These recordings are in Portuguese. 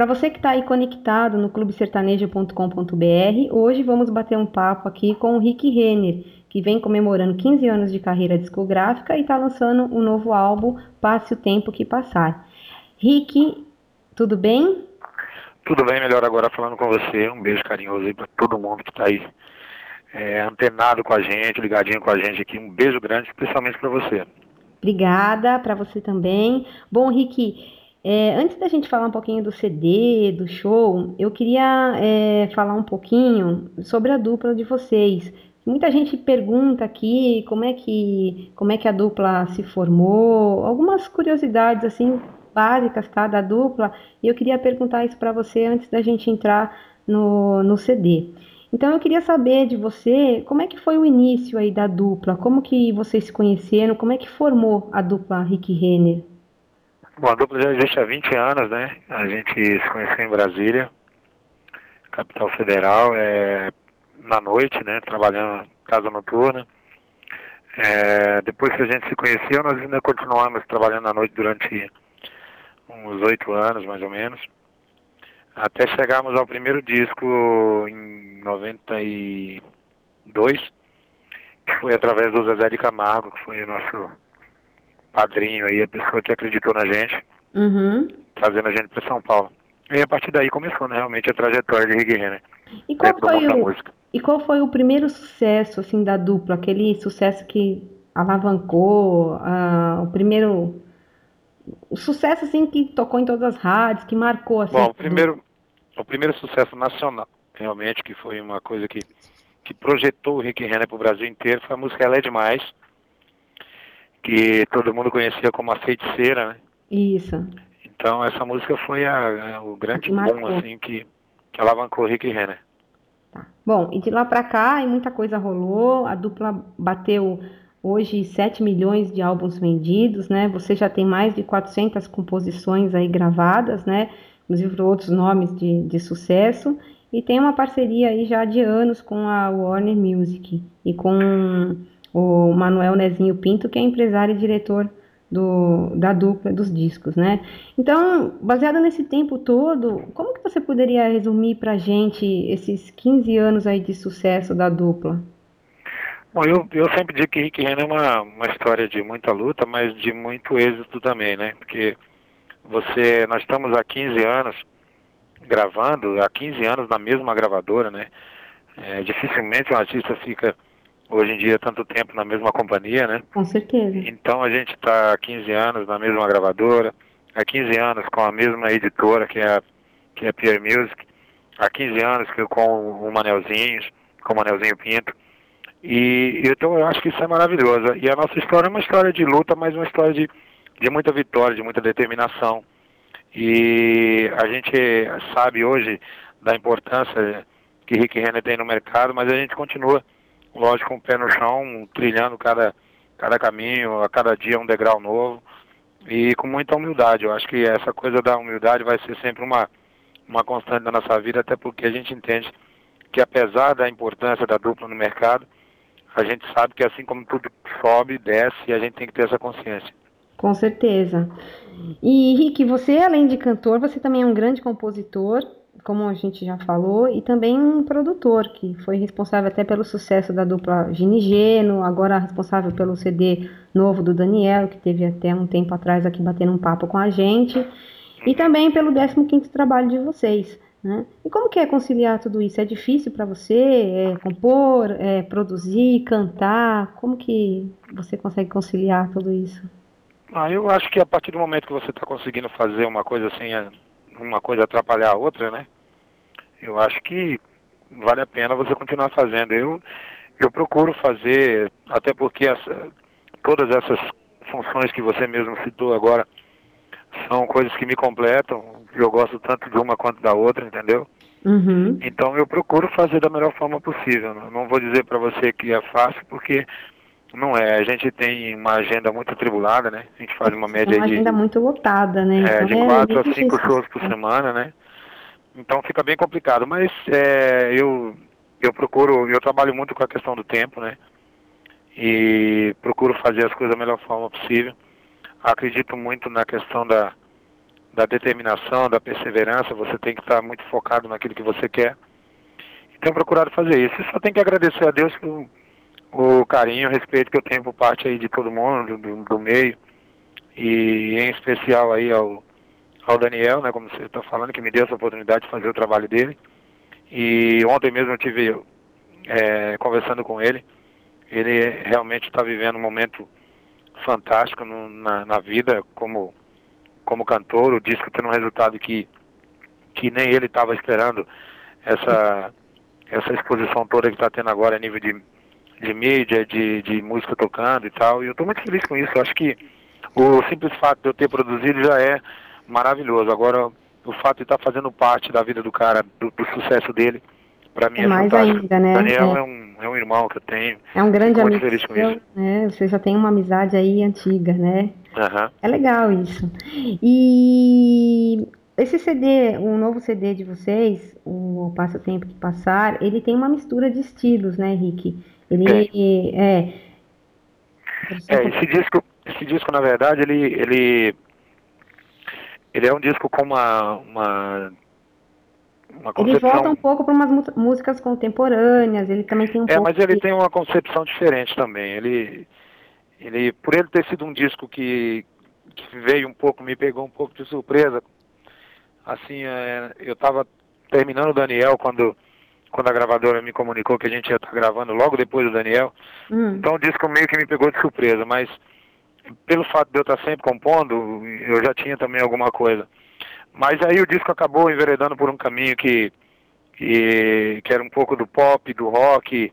Para você que está aí conectado no clubesertanejo.com.br, hoje vamos bater um papo aqui com o Rick Renner, que vem comemorando 15 anos de carreira discográfica e está lançando um novo álbum, Passe o Tempo Que Passar. Rick, tudo bem? Tudo bem, melhor agora falando com você. Um beijo carinhoso aí para todo mundo que está aí é, antenado com a gente, ligadinho com a gente aqui. Um beijo grande, especialmente para você. Obrigada, para você também. Bom, Rick, é, antes da gente falar um pouquinho do CD, do show, eu queria é, falar um pouquinho sobre a dupla de vocês. Muita gente pergunta aqui como é que como é que a dupla se formou, algumas curiosidades assim básicas tá, da dupla. E eu queria perguntar isso para você antes da gente entrar no, no CD. Então eu queria saber de você como é que foi o início aí da dupla, como que vocês se conheceram, como é que formou a dupla Rick Renner. Bom, a dupla já existe há 20 anos, né? A gente se conheceu em Brasília, capital federal, é, na noite, né? Trabalhando casa noturna. É, depois que a gente se conheceu, nós ainda continuamos trabalhando à noite durante uns oito anos, mais ou menos. Até chegarmos ao primeiro disco em 92, que foi através do Zezé de Camargo, que foi o nosso padrinho aí, a pessoa que acreditou na gente, uhum. trazendo a gente para São Paulo. E a partir daí começou né, realmente a trajetória de Rick Renner. E qual, foi o, e qual foi o primeiro sucesso assim da dupla? Aquele sucesso que alavancou, uh, o primeiro o sucesso assim que tocou em todas as rádios, que marcou assim. Bom, o primeiro, o primeiro sucesso nacional, realmente que foi uma coisa que que projetou o Rick Renner para o Brasil inteiro foi a música Ela é Demais, que todo mundo conhecia como a feiticeira, né? Isso. Então essa música foi a, a, o grande boom assim que, que alavancou o Rick Renner. Tá. Bom, e de lá para cá e muita coisa rolou, a dupla bateu hoje 7 milhões de álbuns vendidos, né? Você já tem mais de 400 composições aí gravadas, né? Inclusive outros nomes de, de sucesso. E tem uma parceria aí já de anos com a Warner Music e com o Manuel Nezinho Pinto, que é empresário e diretor do, da dupla dos discos, né? Então, baseado nesse tempo todo, como que você poderia resumir para gente esses 15 anos aí de sucesso da dupla? Bom, eu, eu sempre digo que Rick Renner é uma, uma história de muita luta, mas de muito êxito também, né? Porque você, nós estamos há 15 anos gravando, há 15 anos na mesma gravadora, né? É, dificilmente um artista fica hoje em dia tanto tempo na mesma companhia, né? Com certeza. Então a gente está há 15 anos na mesma gravadora, há 15 anos com a mesma editora que é a, que é a Pierre Music, há 15 anos que com o Manelzinho, com o Manelzinho Pinto. E então eu acho que isso é maravilhoso. E a nossa história é uma história de luta, mas uma história de, de muita vitória, de muita determinação. E a gente sabe hoje da importância que Rick Renner tem no mercado, mas a gente continua lógico, com o pé no chão, trilhando cada, cada caminho, a cada dia um degrau novo e com muita humildade. Eu acho que essa coisa da humildade vai ser sempre uma, uma constante da nossa vida, até porque a gente entende que apesar da importância da dupla no mercado, a gente sabe que assim como tudo sobe, desce, a gente tem que ter essa consciência. Com certeza. E Rick, você além de cantor, você também é um grande compositor como a gente já falou, e também um produtor que foi responsável até pelo sucesso da dupla Ginigeno, agora responsável pelo CD novo do Daniel, que teve até um tempo atrás aqui batendo um papo com a gente, e também pelo 15º trabalho de vocês. Né? E como que é conciliar tudo isso? É difícil para você é, compor, é, produzir, cantar? Como que você consegue conciliar tudo isso? Ah, eu acho que a partir do momento que você está conseguindo fazer uma coisa assim, é, uma coisa atrapalhar a outra, né? Eu acho que vale a pena você continuar fazendo. Eu, eu procuro fazer, até porque essa, todas essas funções que você mesmo citou agora são coisas que me completam, eu gosto tanto de uma quanto da outra, entendeu? Uhum. Então eu procuro fazer da melhor forma possível. Não vou dizer para você que é fácil, porque não é. A gente tem uma agenda muito atribulada, né? A gente faz uma média uma de... agenda muito lotada, né? É, então, de é quatro a cinco shows por semana, né? Então fica bem complicado, mas é, eu, eu procuro, eu trabalho muito com a questão do tempo, né? E procuro fazer as coisas da melhor forma possível. Acredito muito na questão da, da determinação, da perseverança, você tem que estar muito focado naquilo que você quer. E tenho procurado fazer isso. E só tem que agradecer a Deus pelo o carinho, o respeito que eu tenho por parte aí de todo mundo, do, do meio, e em especial aí ao, ao Daniel, né, como você está falando, que me deu essa oportunidade de fazer o trabalho dele. E ontem mesmo eu tive é, conversando com ele. Ele realmente está vivendo um momento fantástico no, na, na, vida como, como cantor. O disco tendo um resultado que, que nem ele estava esperando. Essa, essa exposição toda que está tendo agora a nível de, de mídia, de, de música tocando e tal. E eu estou muito feliz com isso. Eu acho que o simples fato de eu ter produzido já é maravilhoso. Agora, o fato de estar tá fazendo parte da vida do cara, do, do sucesso dele, para mim é, é mais fantástico. ainda, né? Daniel é. é. um, é um irmão que eu tenho. É um grande amigo. Feliz com seu, isso. Né? Você já tem uma amizade aí antiga, né? Uhum. É legal isso. E esse CD, o novo CD de vocês, o Passa o Tempo que Passar, ele tem uma mistura de estilos, né, Rick? Ele é. É, esse disco, esse disco na verdade, ele, ele, ele é um disco com uma, uma ele volta um pouco para umas músicas contemporâneas, ele também tem um é, mas ele de... tem uma concepção diferente também. Ele, ele, por ele ter sido um disco que, que veio um pouco, me pegou um pouco de surpresa. Assim, é, eu estava terminando o Daniel quando, quando a gravadora me comunicou que a gente ia estar gravando logo depois do Daniel. Hum. Então o disco meio que me pegou de surpresa, mas pelo fato de eu estar sempre compondo, eu já tinha também alguma coisa. Mas aí o disco acabou enveredando por um caminho que, que, que era um pouco do pop, do rock,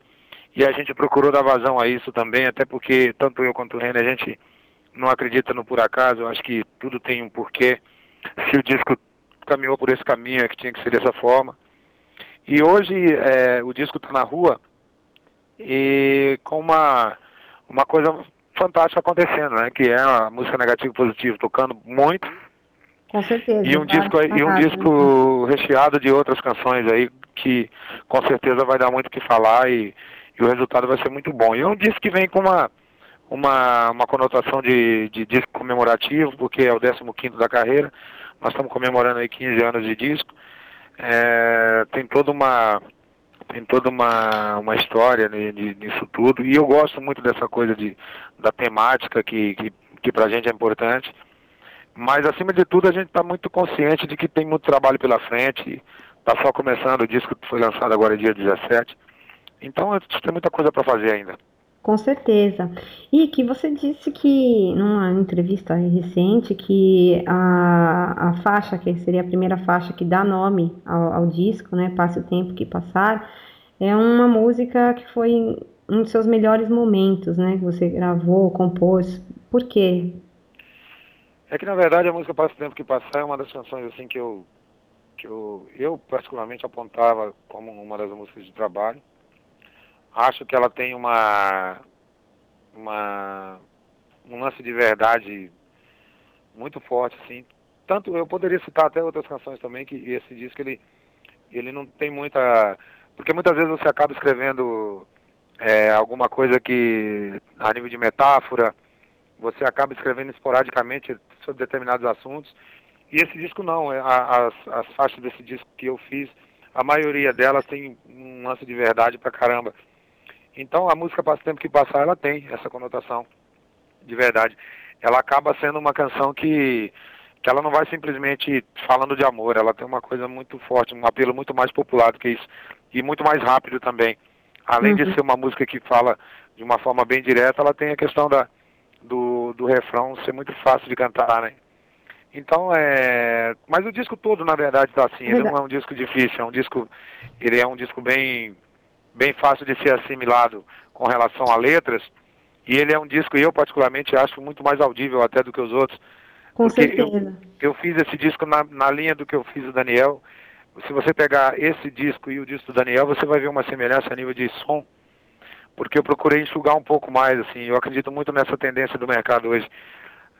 e a gente procurou dar vazão a isso também, até porque tanto eu quanto o René, a gente não acredita no por acaso, eu acho que tudo tem um porquê. Se o disco caminhou por esse caminho, é que tinha que ser dessa forma. E hoje é, o disco está na rua e com uma, uma coisa fantástica acontecendo, né? Que é a música negativo positivo tocando muito com certeza. E um disco, e um disco recheado de outras canções aí que com certeza vai dar muito o que falar e, e, o resultado vai ser muito bom. E é um disco que vem com uma, uma, uma conotação de, de disco comemorativo, porque é o 15 da carreira. Nós estamos comemorando aí 15 anos de disco. É, tem toda uma tem toda uma, uma história nisso tudo e eu gosto muito dessa coisa de, da temática que, que, que pra gente é importante. Mas, acima de tudo, a gente está muito consciente de que tem muito trabalho pela frente. Está só começando, o disco foi lançado agora dia 17. Então, a tem muita coisa para fazer ainda. Com certeza. E que você disse que, numa entrevista recente, que a, a faixa, que seria a primeira faixa que dá nome ao, ao disco, né, Passe o Tempo que Passar, é uma música que foi um dos seus melhores momentos, né, que você gravou, compôs. Por quê? É que na verdade a música Passa o Tempo que Passar é uma das canções assim que eu que eu, eu particularmente apontava como uma das músicas de trabalho. Acho que ela tem uma uma um lance de verdade muito forte assim. Tanto eu poderia citar até outras canções também que esse disco ele ele não tem muita porque muitas vezes você acaba escrevendo é, alguma coisa que a nível de metáfora você acaba escrevendo esporadicamente sobre determinados assuntos. E esse disco não, é, as, as faixas desse disco que eu fiz, a maioria delas tem um lance de verdade pra caramba. Então a música Passa Tempo que Passar, ela tem essa conotação de verdade. Ela acaba sendo uma canção que, que ela não vai simplesmente falando de amor, ela tem uma coisa muito forte, um apelo muito mais popular do que isso. E muito mais rápido também. Além uhum. de ser uma música que fala de uma forma bem direta, ela tem a questão da, do, do refrão ser muito fácil de cantar, né? Então, é... Mas o disco todo, na verdade, tá assim. Ele não é um disco difícil, é um disco... Ele é um disco bem, bem fácil de ser assimilado com relação a letras. E ele é um disco, eu particularmente acho muito mais audível até do que os outros. Com certeza. Eu, eu fiz esse disco na, na linha do que eu fiz o Daniel. Se você pegar esse disco e o disco do Daniel, você vai ver uma semelhança a nível de som porque eu procurei enxugar um pouco mais, assim, eu acredito muito nessa tendência do mercado hoje,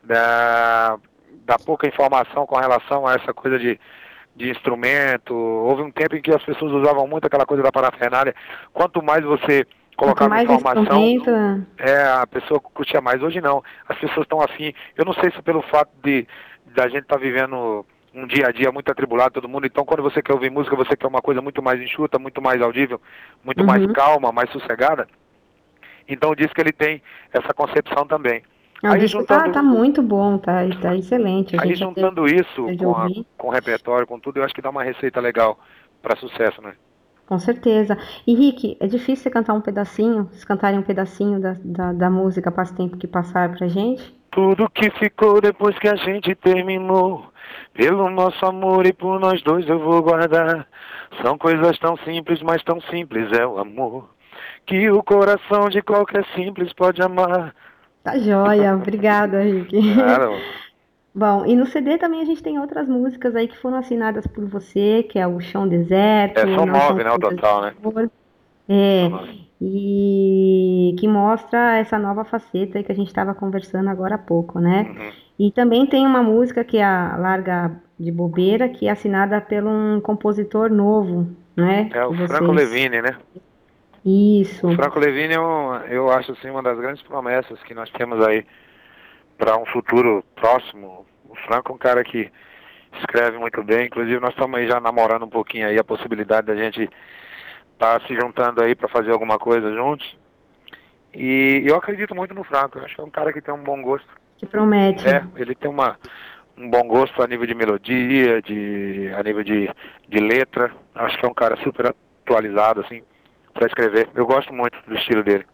da, da pouca informação com relação a essa coisa de, de instrumento, houve um tempo em que as pessoas usavam muito aquela coisa da parafernália, quanto mais você colocava mais informação, é, a pessoa curtia mais, hoje não, as pessoas estão afim, eu não sei se pelo fato de, da gente estar tá vivendo um dia a dia muito atribulado todo mundo. Então, quando você quer ouvir música, você quer uma coisa muito mais enxuta, muito mais audível, muito uhum. mais calma, mais sossegada. Então, o disco ele tem essa concepção também. Não, aí, o disco tá, juntando, tá, tá, muito bom, tá, tá excelente. A aí juntando isso com, a, com o repertório, com tudo, eu acho que dá uma receita legal para sucesso, né? Com certeza. E Rick, é difícil você cantar um pedacinho, vocês cantarem um pedacinho da, da, da música Passe Tempo que Passar pra gente? Tudo que ficou depois que a gente terminou, pelo nosso amor e por nós dois eu vou guardar. São coisas tão simples, mas tão simples é o amor, que o coração de qualquer simples pode amar. Tá joia, obrigada, Rick. Claro. Bom, e no CD também a gente tem outras músicas aí que foram assinadas por você, que é o Chão Deserto. É, são nove, né, o total, né? É, e que mostra essa nova faceta aí que a gente estava conversando agora há pouco, né? Uhum. E também tem uma música que é a Larga de Bobeira, que é assinada por um compositor novo, né? É o Franco Levine, né? Isso. O Franco Levine, eu, eu acho assim, uma das grandes promessas que nós temos aí para um futuro próximo. O Franco é um cara que escreve muito bem, inclusive nós estamos aí já namorando um pouquinho aí a possibilidade da gente estar tá se juntando aí para fazer alguma coisa juntos. E eu acredito muito no Franco, eu acho que é um cara que tem um bom gosto. Que promete. É, ele tem uma, um bom gosto a nível de melodia, de, a nível de, de letra. Acho que é um cara super atualizado, assim, para escrever. Eu gosto muito do estilo dele.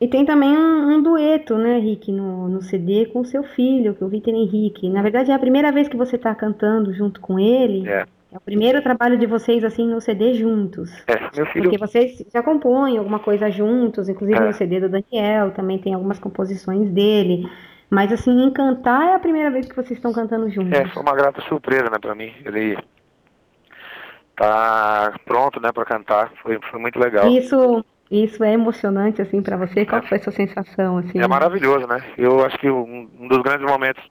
E tem também um, um, dueto, né, Rick, no, no CD com o seu filho, que é o Vitor Henrique. Na verdade, é a primeira vez que você está cantando junto com ele. É. É o primeiro trabalho de vocês, assim, no CD juntos. É, meu filho... Porque vocês já compõem alguma coisa juntos, inclusive é. no CD do Daniel, também tem algumas composições dele. Mas, assim, em cantar é a primeira vez que vocês estão cantando juntos. É, foi uma grata surpresa, né, pra mim. Ele tá pronto, né, para cantar. Foi, foi muito legal. Isso isso é emocionante, assim, para você? Qual foi a sua sensação, assim? É maravilhoso, né? Eu acho que um, um dos grandes momentos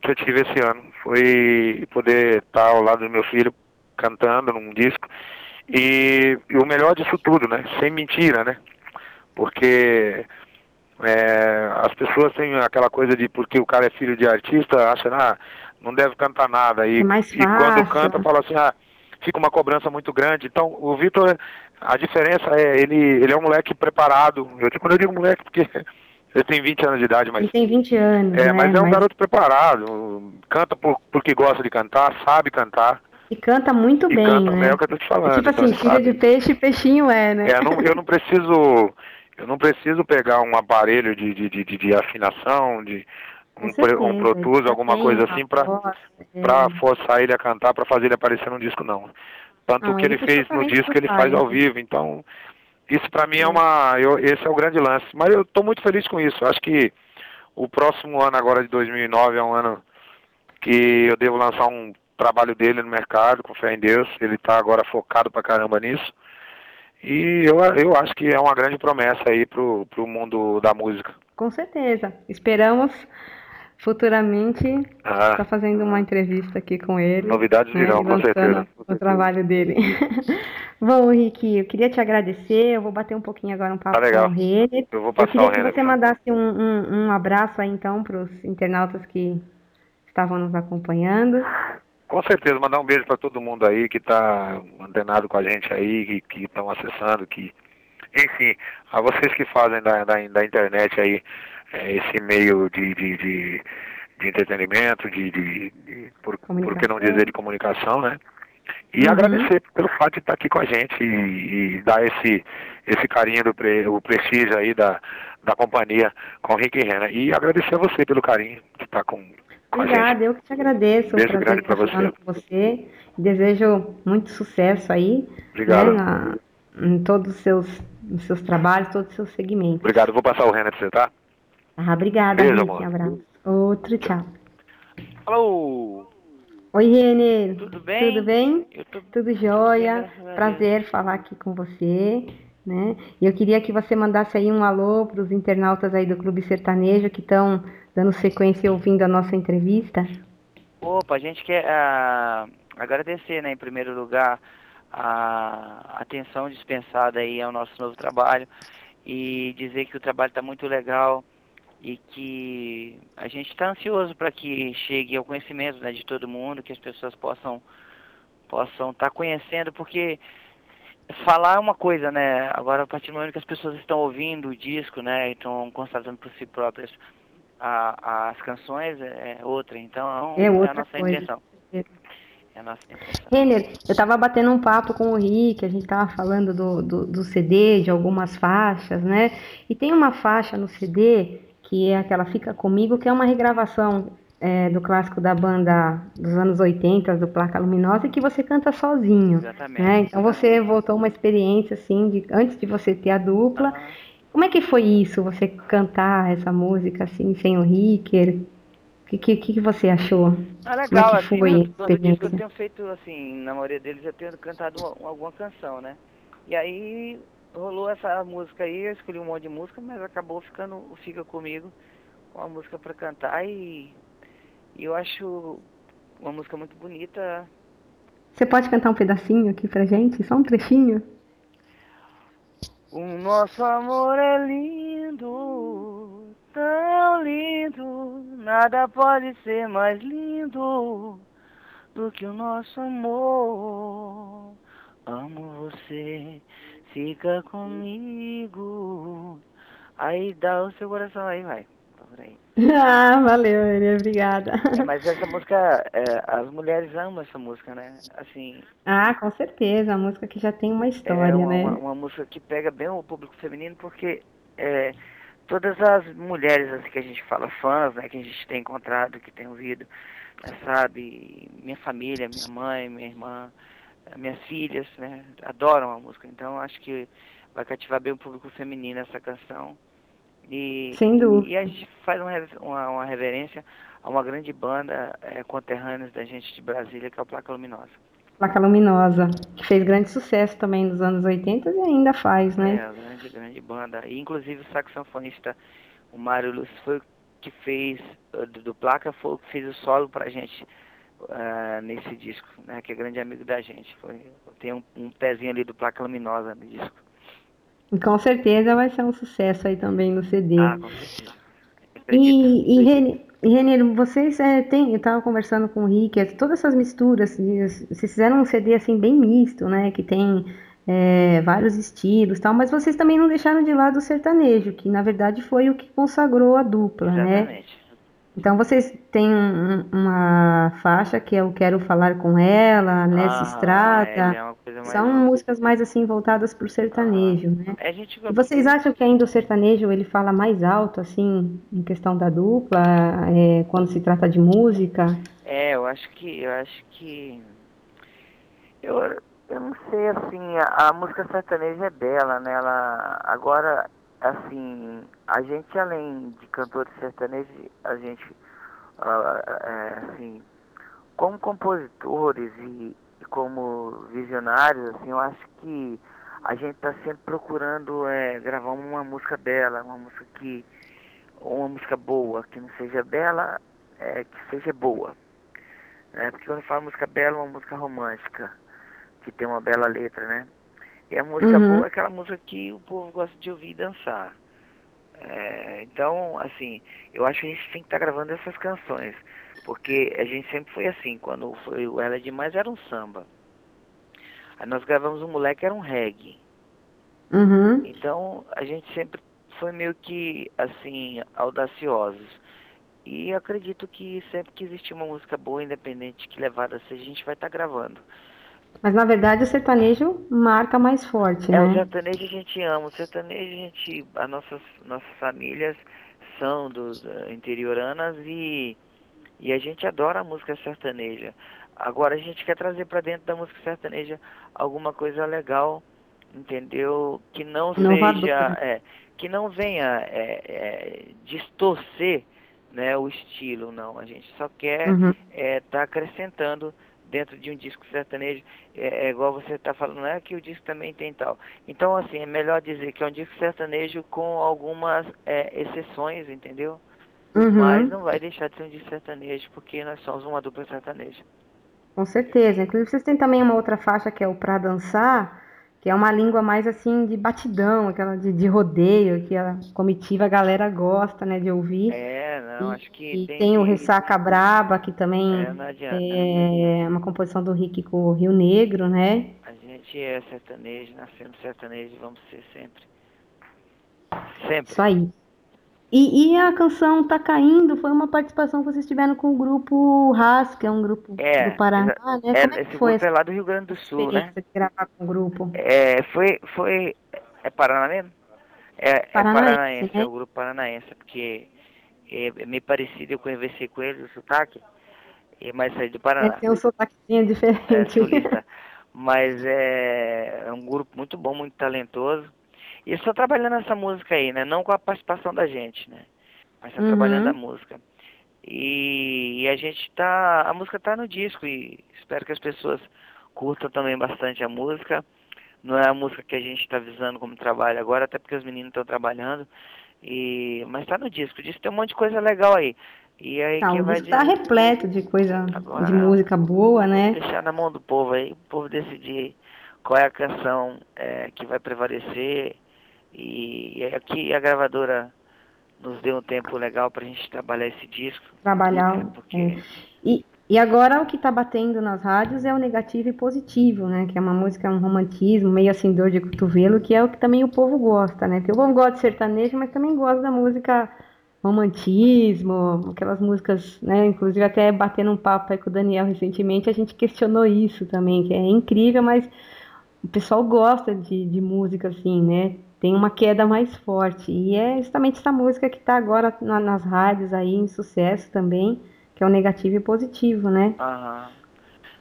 que eu tive esse ano foi poder estar ao lado do meu filho cantando num disco e, e o melhor disso tudo, né? Sem mentira, né? Porque é, as pessoas têm aquela coisa de porque o cara é filho de artista, acha, ah, não deve cantar nada. E, é e quando canta, fala assim, ah, fica uma cobrança muito grande. Então, o Vitor a diferença é, ele, ele é um moleque preparado. Eu, quando eu digo moleque, porque ele tem 20 anos de idade, mas. Ele tem 20 anos. É, né? mas é um mas... garoto preparado. Canta por, porque gosta de cantar, sabe cantar. E canta muito e bem, canta, né? É o que eu tô te falando. tipo assim, então, filha de peixe, peixinho é, né? É, não, eu não preciso. Eu não preciso pegar um aparelho de, de, de, de afinação, de um, certeza, um alguma coisa assim, para é. forçar ele a cantar, para fazer ele aparecer num disco, não. Tanto ah, que ele fez no disco, ele faz ao vivo. Então, isso para mim é uma. Eu, esse é o grande lance. Mas eu estou muito feliz com isso. Acho que o próximo ano, agora de 2009, é um ano que eu devo lançar um trabalho dele no mercado, com fé em Deus. Ele está agora focado pra caramba nisso. E eu, eu acho que é uma grande promessa aí pro, pro mundo da música. Com certeza. Esperamos futuramente ah, está fazendo uma entrevista aqui com ele. Novidades né, virão, com certeza. O trabalho dele. Bom, Rick, eu queria te agradecer. Eu vou bater um pouquinho agora um papo tá com o Renner. Eu vou passar eu queria que você mandasse um, um, um abraço aí então para os internautas que estavam nos acompanhando. Com certeza, mandar um beijo para todo mundo aí que está antenado com a gente aí, que estão acessando, que enfim, a vocês que fazem da, da, da internet aí é, esse meio de, de, de, de entretenimento, de, de, de por, por, que não dizer de comunicação, né? E uhum. agradecer pelo fato de estar aqui com a gente e, e dar esse, esse carinho do pre, o prestígio aí da, da companhia com o Rick Renner. E agradecer a você pelo carinho de estar com, com Obrigada, eu que te agradeço. Beijo grande para você. Com você. Desejo muito sucesso aí. Obrigado. Né, na, em todos os seus, os seus trabalhos, todos os seus segmentos. Obrigado. Vou passar o Renner para você, tá? Ah, obrigada, Beijo, Rick. Abraço. Outro, tchau. Alô! Oi, Renê. Tudo bem? Tudo bem? Tô... Tudo jóia. Prazer falar aqui com você. Né? E eu queria que você mandasse aí um alô para os internautas aí do Clube Sertanejo que estão dando sequência e ouvindo a nossa entrevista. Opa, a gente quer uh, agradecer, né, em primeiro lugar, a atenção dispensada aí ao nosso novo trabalho e dizer que o trabalho está muito legal, e que a gente está ansioso para que chegue ao conhecimento né, de todo mundo, que as pessoas possam possam estar tá conhecendo, porque falar é uma coisa, né? Agora, a partir do momento que as pessoas estão ouvindo o disco, né, estão constatando por si próprias a, as canções, é outra. Então, é, outra é a nossa coisa. intenção. É a nossa intenção. Renner, eu estava batendo um papo com o Rick, a gente estava falando do, do, do CD, de algumas faixas, né? E tem uma faixa no CD que é aquela Fica Comigo, que é uma regravação é, do clássico da banda dos anos 80, do Placa Luminosa, e que você canta sozinho. Exatamente. Né? Então você voltou uma experiência assim, de, antes de você ter a dupla. Uhum. Como é que foi isso, você cantar essa música assim, sem o Ricker? O que, que, que você achou? Ah, legal, Como é que foi assim, a experiência? eu tenho feito, assim, na maioria deles eu tenho cantado uma, alguma canção, né? E aí rolou essa música aí, eu escolhi um monte de música, mas acabou ficando o Fica Comigo, uma música para cantar e, e eu acho uma música muito bonita. Você pode cantar um pedacinho aqui pra gente? Só um trechinho? O nosso amor é lindo, tão lindo, nada pode ser mais lindo do que o nosso amor. Amo você, fica comigo. Aí dá o seu coração, aí vai. Aí. Ah, valeu, Maria, obrigada. É, mas essa música, é, as mulheres amam essa música, né? Assim. Ah, com certeza, a música que já tem uma história, é uma, né? Uma, uma, música que pega bem o público feminino, porque é, todas as mulheres assim, que a gente fala, fãs, né, que a gente tem encontrado, que tem ouvido, né, sabe, minha família, minha mãe, minha irmã, minhas filhas, né, adoram a música. Então acho que vai cativar bem o público feminino essa canção. E, Sem dúvida. E, a gente faz uma, uma, reverência a uma grande banda é, conterrâneas da gente de Brasília, que é o Placa Luminosa. Placa Luminosa, que fez grande sucesso também nos anos 80 e ainda faz, né? É, grande, grande banda. E, inclusive o saxofonista, o Mário Lúcio, foi o que fez, do, do Placa, foi o que fez o solo pra gente uh, nesse disco, né? Que é grande amigo da gente. Foi, tem um, um pezinho ali do Placa Luminosa no disco. E com certeza vai ser um sucesso aí também no CD. Ah, com certeza. E, e, e Renê, vocês é, tem, eu estava conversando com o Rick, é, todas essas misturas, vocês fizeram um CD assim bem misto, né? Que tem é, vários estilos tal, mas vocês também não deixaram de lado o sertanejo, que na verdade foi o que consagrou a dupla, Exatamente. né? Então vocês têm um, uma faixa que eu quero falar com ela, nessa ah, estrada. É, é mais... São músicas mais assim voltadas para o sertanejo, ah, né? É, gente... E vocês acham que ainda o sertanejo ele fala mais alto assim em questão da dupla, é, quando se trata de música? É, eu acho que eu acho que eu, eu não sei assim a, a música sertaneja é bela, né? Ela agora assim a gente além de cantores sertanejos a gente uh, é, assim como compositores e, e, como visionários assim eu acho que a gente está sempre procurando é, gravar uma música bela uma música que uma música boa que não seja bela é, que seja boa né? porque quando fala música bela é uma música romântica que tem uma bela letra né e a música uhum. boa é aquela música que o povo gosta de ouvir e dançar. É, então, assim, eu acho que a gente tem que estar tá gravando essas canções. Porque a gente sempre foi assim, quando foi o Ela é Demais era um samba. Aí nós gravamos um moleque era um reggae. Uhum. Então a gente sempre foi meio que assim, audaciosos. E acredito que sempre que existir uma música boa, independente que levada seja, a gente vai estar tá gravando. Mas na verdade o sertanejo marca mais forte, é, né? o sertanejo a gente ama. O sertanejo a gente. As nossas, nossas famílias são dos uh, interioranas e, e a gente adora a música sertaneja. Agora a gente quer trazer para dentro da música sertaneja alguma coisa legal, entendeu? Que não Inovador. seja. É, que não venha é, é, distorcer né, o estilo, não. A gente só quer estar Uhum. é, tá acrescentando dentro de um disco sertanejo, é, é igual você está falando, não é que o disco também tem tal. Então, assim, é melhor dizer que é um disco sertanejo com algumas é, exceções, entendeu? Uhum. Mas não vai deixar de ser um disco sertanejo, porque nós somos uma dupla sertaneja. Com certeza. Inclusive vocês têm também uma outra faixa que é o Pra Dançar, que é uma língua mais assim de batidão, aquela de, de rodeio, que a comitiva a galera gosta, né, de ouvir. É, não, E, acho que e tem, tem o Ressaca Braba, que também É, é uma composição do Rick com o Rio Negro, né? A gente é sertanejo, nascemos sertanejo e vamos ser sempre. Sempre. Isso aí. E, e a canção Tá Caindo foi uma participação que vocês tiveram com o grupo RAS, que é um grupo É, do Paraná, né? É, Como é esse que foi grupo essa é lá do Rio Grande do Sul, né? gravar com o grupo? É, foi, foi, é Paraná mesmo? É, é Paranaense, paranaense, né? é o grupo paranaense, porque é, é meio parecido, eu conversei com ele, o sotaque, mas é de Paraná. Tem um sotaquezinho é, diferente. sulista. Mas é, é um grupo muito bom, muito talentoso. E só trabalhando essa música aí, né? Não com a participação da gente, né? Mas tá Uhum. trabalhando a música. E, e a gente tá. A música tá no disco e espero que as pessoas curtam também bastante a música. Não é a música que a gente está visando como trabalho agora, até porque os meninos estão trabalhando. E, mas tá no disco. O disco tem um monte de coisa legal aí. E aí Tá, que o vai disco tá de- repleto de coisa, Agora- de música boa, né? deixar na mão do povo aí, o povo decidir qual é a canção é, que vai prevalecer e, aqui a gravadora nos deu um tempo legal pra gente trabalhar esse disco. Trabalhar. Porque é. E, e agora o que tá batendo nas rádios é o negativo e positivo, né? Que é uma música, um romantismo, meio assim, dor de cotovelo, que é o que também o povo gosta, né? Porque o povo gosta de sertanejo, mas também gosta da música romantismo, aquelas músicas, né? Inclusive até batendo um papo aí com o Daniel recentemente, a gente questionou isso também, que é incrível, mas o pessoal gosta de, de música assim, né? Tem uma queda mais forte. E é justamente essa música que está agora na- nas rádios aí em sucesso também, que é o negativo e positivo, né? aham.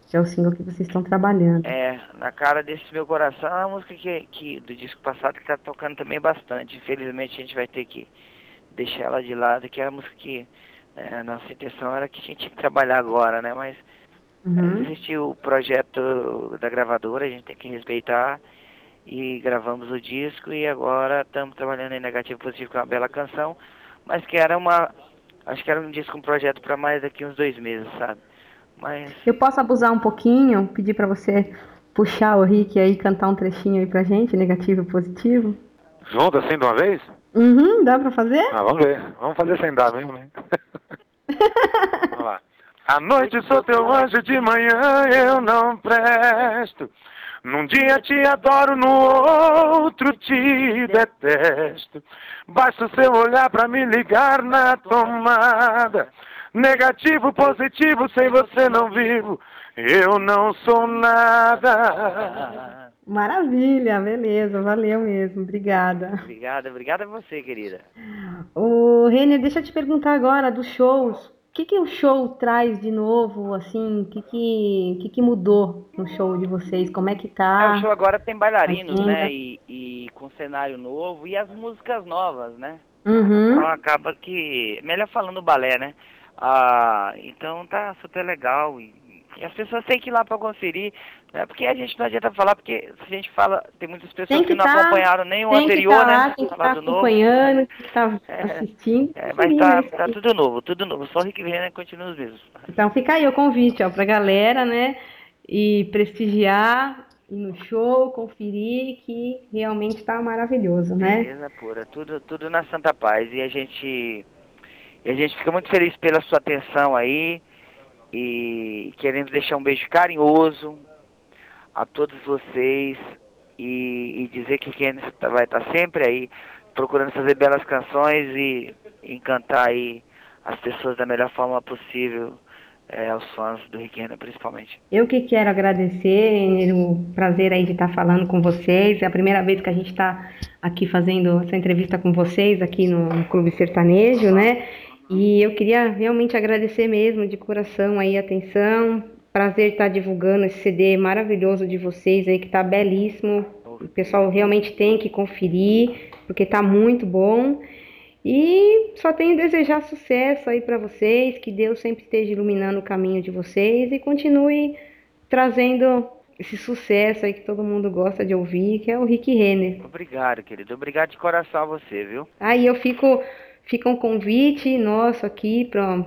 Que é o single que vocês estão trabalhando. É, na cara desse meu coração é uma música que, que do disco passado que tá tocando também bastante. Infelizmente a gente vai ter que deixar ela de lado, que é a música que é, a nossa intenção era que a gente tinha que trabalhar agora, né? Mas Uhum. Existe o projeto da gravadora, a gente tem que respeitar. E gravamos o disco e agora estamos trabalhando em Negativo e Positivo com uma bela canção. Mas que era uma. Acho que era um disco, um projeto para mais daqui uns dois meses, sabe? Mas. Eu posso abusar um pouquinho, pedir para você puxar o Rick aí e cantar um trechinho aí pra gente, negativo e positivo? Junto assim de uma vez? Uhum, dá pra fazer? Ah, vamos ver. Vamos fazer sem dar mesmo, né? vamos lá. À noite sou teu anjo, de manhã eu não presto. Num dia te adoro, no outro te detesto. Basta o seu olhar pra me ligar na tomada. Negativo, positivo, sem você não vivo. Eu não sou nada. Maravilha, beleza, valeu mesmo, obrigada. Obrigada, obrigada a você, querida. Ô, Renner, deixa eu te perguntar agora dos shows. O que, que o show traz de novo, assim? O que, que, que, que mudou no show de vocês? Como é que É, tá? o show agora tem bailarinos, Agenda. né? E, e com cenário novo e as músicas novas, né? Uhum. Então acaba que. Melhor falando balé, né? Ah, então tá super legal. E, e as pessoas têm que ir lá pra conferir. Né? Porque a gente não adianta falar, porque se a gente fala, tem muitas pessoas que, que não tá- acompanharam nem o anterior, estar lá, né? tem que novo. acompanhando, que estar É, assistindo. É, mas Sim, tá, mas- tá tudo novo, tudo novo. Só Rick Renner continua os mesmos. Então fica aí o convite, ó, pra galera, né? E prestigiar, ir no show, conferir, que realmente tá maravilhoso, né? Beleza pura, tudo, tudo na Santa Paz. E a gente, e a gente fica muito feliz pela sua atenção aí e querendo deixar um beijo carinhoso a todos vocês e, e dizer que quem vai estar sempre aí procurando fazer belas canções e encantar aí as pessoas da melhor forma possível, é, aos fãs do Renner principalmente. Eu que quero agradecer, o prazer aí de estar falando com vocês. É a primeira vez que a gente está aqui fazendo essa entrevista com vocês aqui no, no Clube Sertanejo, né? E eu queria realmente agradecer mesmo de coração aí a atenção. Prazer estar divulgando esse CD maravilhoso de vocês aí que tá belíssimo. O pessoal realmente tem que conferir, porque tá muito bom. E só tenho a desejar sucesso aí para vocês, que Deus sempre esteja iluminando o caminho de vocês e continue trazendo esse sucesso aí que todo mundo gosta de ouvir, que é o Rick Renner. Obrigado, querido. Obrigado de coração a você, viu? Aí eu fico, fica um convite nosso aqui para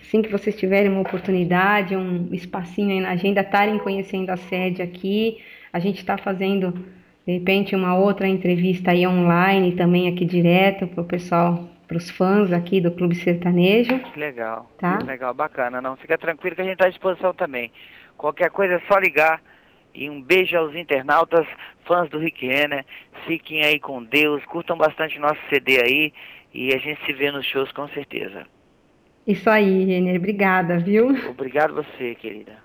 assim que vocês tiverem uma oportunidade, um espacinho aí na agenda, estarem conhecendo a sede aqui. A gente está fazendo De repente, uma outra entrevista aí online, também aqui direto, para o pessoal, para os fãs aqui do Clube Sertanejo. Legal. Tá? Legal, bacana. Não, fica tranquilo que a gente está à disposição também. Qualquer coisa é só ligar. E um beijo aos internautas, fãs do Rick Renner. Fiquem aí com Deus, curtam bastante nosso CD aí. E a gente se vê nos shows com certeza. Isso aí, Renner. Obrigada, viu? Obrigado você, querida.